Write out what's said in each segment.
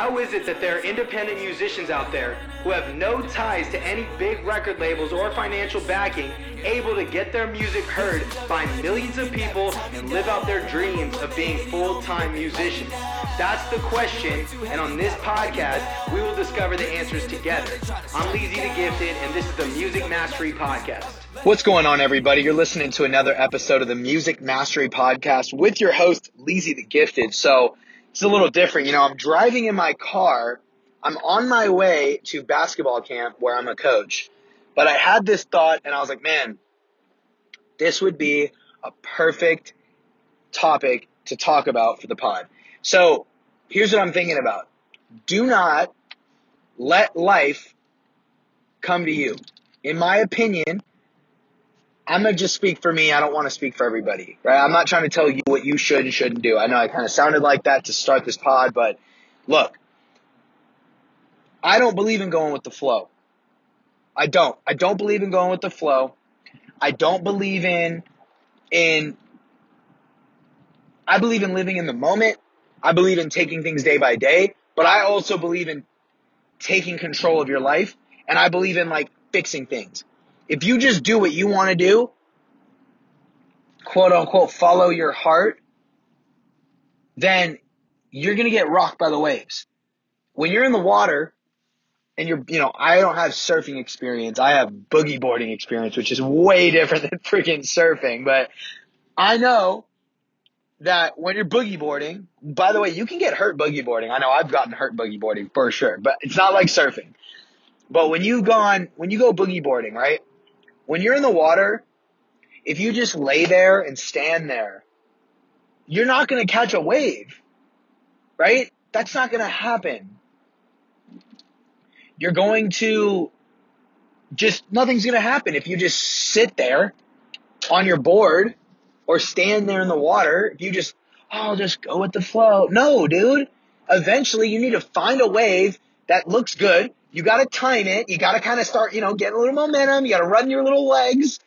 How is it that there are independent musicians out there who have no ties to any big record labels or financial backing able to get their music heard by millions of people and live out their dreams of being full-time musicians? That's the question, and on this podcast, we will discover the answers together. I'm Leezy the Gifted, and this is the Music Mastery Podcast. What's going on, everybody? You're listening to another episode of the Music Mastery Podcast with your host, Leezy the Gifted. So, it's a little different. You know, I'm driving in my car. I'm on my way to basketball camp where I'm a coach. But I had this thought and I was like, man, this would be a perfect topic to talk about for the pod. So here's what I'm thinking about. Do not let life come to you. In my opinion, I'm gonna just speak for me. I don't want to speak for everybody, right? I'm not trying to tell you what you should and shouldn't do. I know I kind of sounded like that to start this pod, but look, I don't believe in going with the flow. I don't. I don't believe in going with the flow. I don't believe in in I believe in living in the moment. I believe in taking things day by day, but I also believe in taking control of your life and I believe in like fixing things. If you just do what you want to do, quote unquote, follow your heart, then you're going to get rocked by the waves. When you're in the water and you're, you know, I don't have surfing experience. I have boogie boarding experience, which is way different than freaking surfing, but I know that when you're boogie boarding, by the way, you can get hurt boogie boarding. I know I've gotten hurt boogie boarding for sure, but it's not like surfing. But when you go when you go boogie boarding, right? When you're in the water, if you just lay there and stand there, you're not going to catch a wave, right? That's not going to happen. You're going to just, nothing's going to happen if you just sit there on your board or stand there in the water. If you just, oh, I'll just go with the flow. No, dude. Eventually you need to find a wave that looks good you got to time it. You got to kind of start, you know, getting a little momentum. You got to run your little legs,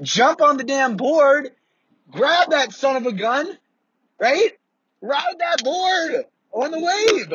jump on the damn board, grab that son of a gun, right? Ride that board on the wave.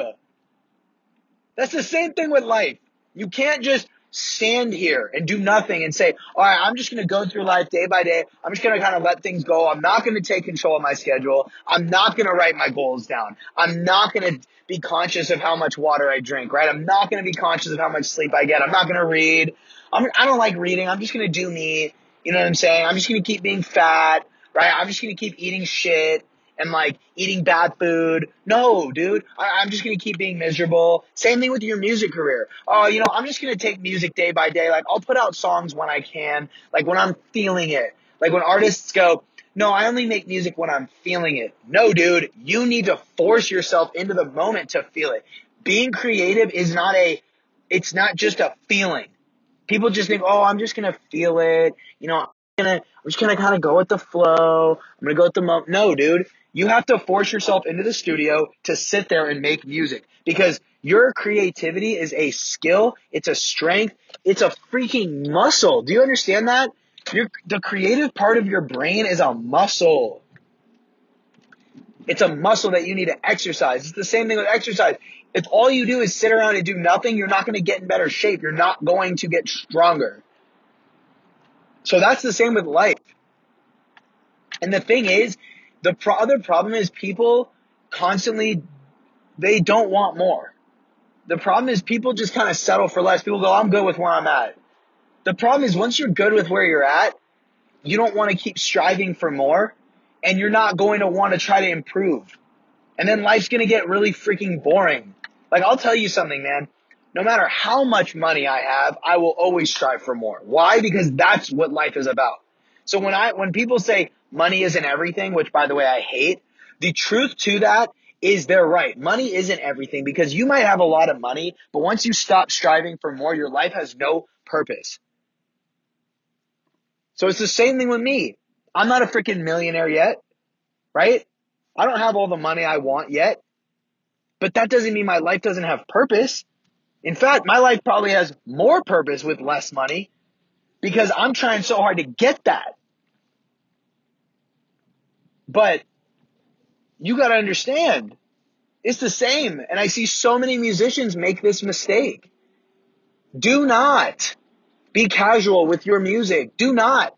That's the same thing with life. You can't just stand here and do nothing and say, all right, I'm just going to go through life day by day. I'm just going to kind of let things go. I'm not going to take control of my schedule. I'm not going to write my goals down. I'm not going to be conscious of how much water I drink, right? I'm not going to be conscious of how much sleep I get. I'm not going to read. I'm, I don't like reading. I'm just going to do me. You know what I'm saying? I'm just going to keep being fat, right? I'm just going to keep eating shit and like eating bad food. No, dude. I, am just gonna keep being miserable. Same thing with your music career. Oh, you know, I'm just gonna take music day by day. Like I'll put out songs when I can, like when I'm feeling it. Like when artists go, no, I only make music when I'm feeling it. No, dude, you need to force yourself into the moment to feel it. Being creative is not a, it's not just a feeling. People just think, oh, I'm just gonna feel it. You know, I'm gonna, I'm just gonna kind of go with the flow. I'm gonna go with the moment. No, dude, you have to force yourself into the studio to sit there and make music because your creativity is a skill. It's a strength. It's a freaking muscle. Do you understand that? Your, the creative part of your brain is a muscle. It's a muscle that you need to exercise. It's the same thing with exercise. If all you do is sit around and do nothing, you're not going to get in better shape. You're not going to get stronger. So that's the same with life. And the thing is, the pro- other problem is people constantly, they don't want more. The problem is people just kind of settle for less. People go, I'm good with where I'm at. The problem is once you're good with where you're at, you don't want to keep striving for more and you're not going to want to try to improve. And then life's going to get really freaking boring. Like I'll tell you something, man. No matter how much money I have, I will always strive for more. Why? Because that's what life is about. So when I, when people say money isn't everything, which by the way I hate, the truth to that is they're right. Money isn't everything because you might have a lot of money, but once you stop striving for more, your life has no purpose. So it's the same thing with me. I'm not a freaking millionaire yet, right? I don't have all the money I want yet, but that doesn't mean my life doesn't have purpose. In fact, my life probably has more purpose with less money because I'm trying so hard to get that. But you got to understand It's the same. And I see so many musicians make this mistake. Do not be casual with your music. Do not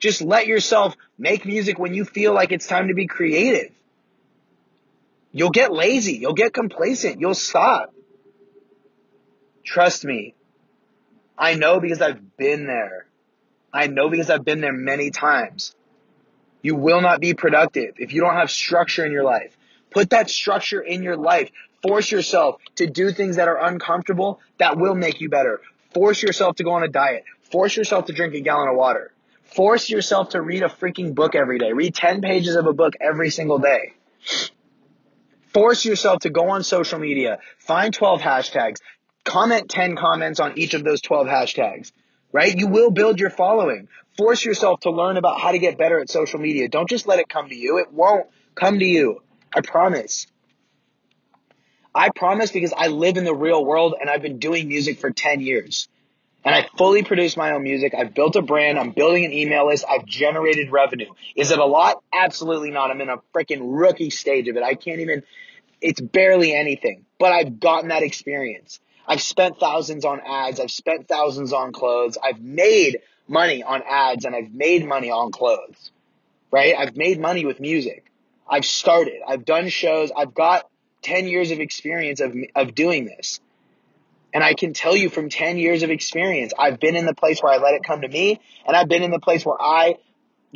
just let yourself make music when you feel like it's time to be creative. You'll get lazy. You'll get complacent. You'll stop. Trust me. I know because I've been there. I know because I've been there many times. You will not be productive if you don't have structure in your life. Put that structure in your life. Force yourself to do things that are uncomfortable that will make you better. Force yourself to go on a diet. Force yourself to drink a gallon of water. Force yourself to read a freaking book every day. Read 10 pages of a book every single day. Force yourself to go on social media. Find 12 hashtags. Comment 10 comments on each of those 12 hashtags, right? You will build your following. Force yourself to learn about how to get better at social media. Don't just let it come to you. It won't come to you. I promise. I promise because I live in the real world and I've been doing music for 10 years. And I fully produce my own music. I've built a brand. I'm building an email list. I've generated revenue. Is it a lot? Absolutely not. I'm in a freaking rookie stage of it. I can't even, it's barely anything, but I've gotten that experience. I've spent thousands on ads. I've spent thousands on clothes. I've made money on ads and I've made money on clothes, right? I've made money with music. I've started. I've done shows. I've got 10 years of experience of, of doing this. And I can tell you from 10 years of experience, I've been in the place where I let it come to me, and I've been in the place where I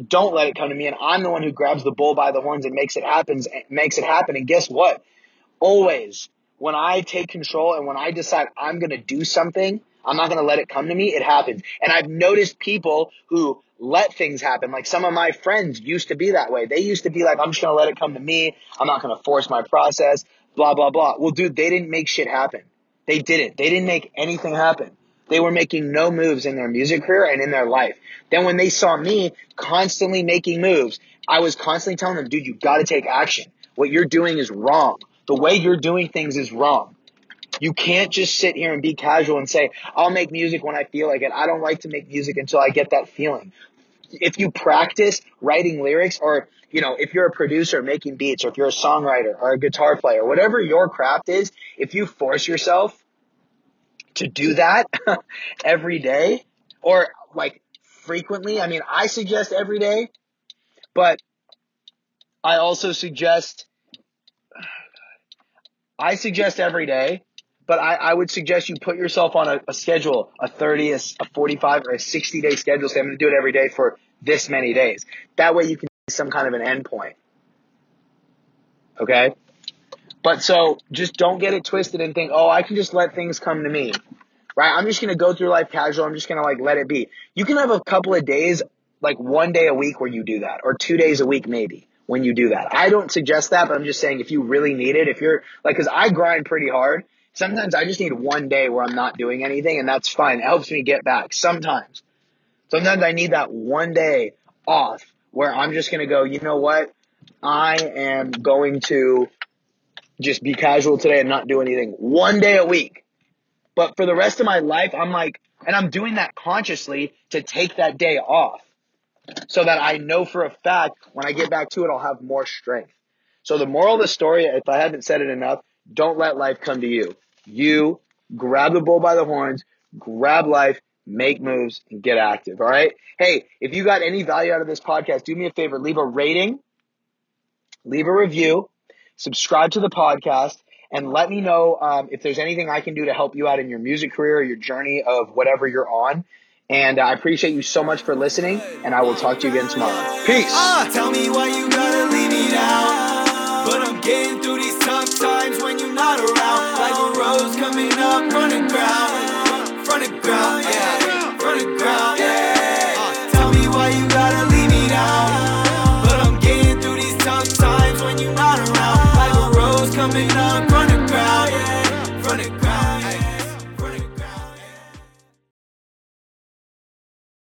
don't let it come to me, and I'm the one who grabs the bull by the horns and makes it happen, makes it happen. And guess what? Always, when I take control and when I decide I'm going to do something, I'm not going to let it come to me, it happens. And I've noticed people who let things happen. Like some of my friends used to be that way. They used to be like, I'm just going to let it come to me. I'm not going to force my process, blah, blah, blah. Well, dude, they didn't make shit happen. They didn't. They didn't make anything happen. They were making no moves in their music career and in their life. Then when they saw me constantly making moves, I was constantly telling them, dude, you gotta take action. What you're doing is wrong. The way you're doing things is wrong. You can't just sit here and be casual and say, I'll make music when I feel like it. I don't like to make music until I get that feeling. If you practice writing lyrics or, you know, if you're a producer making beats or if you're a songwriter or a guitar player, whatever your craft is, if you force yourself to do that every day or like frequently, I mean, I suggest every day, but I also suggest, I suggest every day, but I, I would suggest you put yourself on a, a schedule, a 30, a, a 45, or a 60 day schedule. Say, I'm going to do it every day for this many days. That way you can see some kind of an endpoint. Okay? But so just don't get it twisted and think, oh, I can just let things come to me. Right? I'm just gonna go through life casual. I'm just gonna like let it be. You can have a couple of days, like one day a week where you do that, or two days a week maybe when you do that. I don't suggest that, but I'm just saying if you really need it, if you're like, cause I grind pretty hard. Sometimes I just need one day where I'm not doing anything and that's fine. It helps me get back. Sometimes. Sometimes I need that one day off where I'm just gonna go, you know what? I am going to just be casual today and not do anything one day a week. But for the rest of my life, I'm like, and I'm doing that consciously to take that day off so that I know for a fact when I get back to it, I'll have more strength. So the moral of the story, if I haven't said it enough, don't let life come to you. You grab the bull by the horns, grab life, make moves, and get active. All right. Hey, if you got any value out of this podcast, do me a favor, leave a rating, leave a review, subscribe to the podcast, and let me know um, if there's anything I can do to help you out in your music career or your journey of whatever you're on. And I appreciate you so much for listening, and I will talk to you again tomorrow. Peace. Uh, tell me why you gotta leave me down. But I'm getting through these tough times when you're not around walk on the ground.